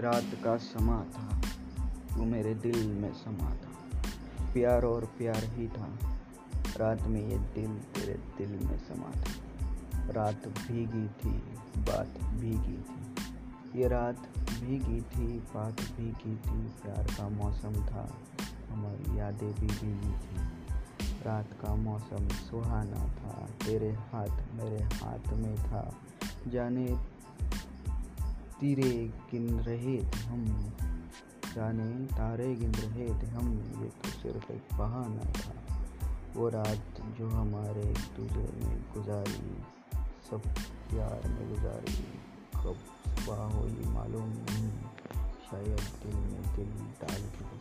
रात का समा था। वो मेरे दिल में समा था। प्यार और प्यार ही था। रात में ये दिल तेरे दिल में समा था। रात भीगी थी, बात भीगी थी। ये रात भीगी थी, बात भीगी थी। प्यार का मौसम था, हमारी यादें भी भीगी थी। रात का मौसम सुहाना था, तेरे हाथ मेरे हाथ में था। जाने तीरे गिन रहे थे हम, जाने तारे गिन रहे थे हम, ये तो सिर्फ़ एक बहाना था। वो रात जो हमारे एक दूसरे में गुजारी, सब प्यार में गुजारी, कब सुबह हो ये मालूम नहीं, शायद दिल में दिल डाल के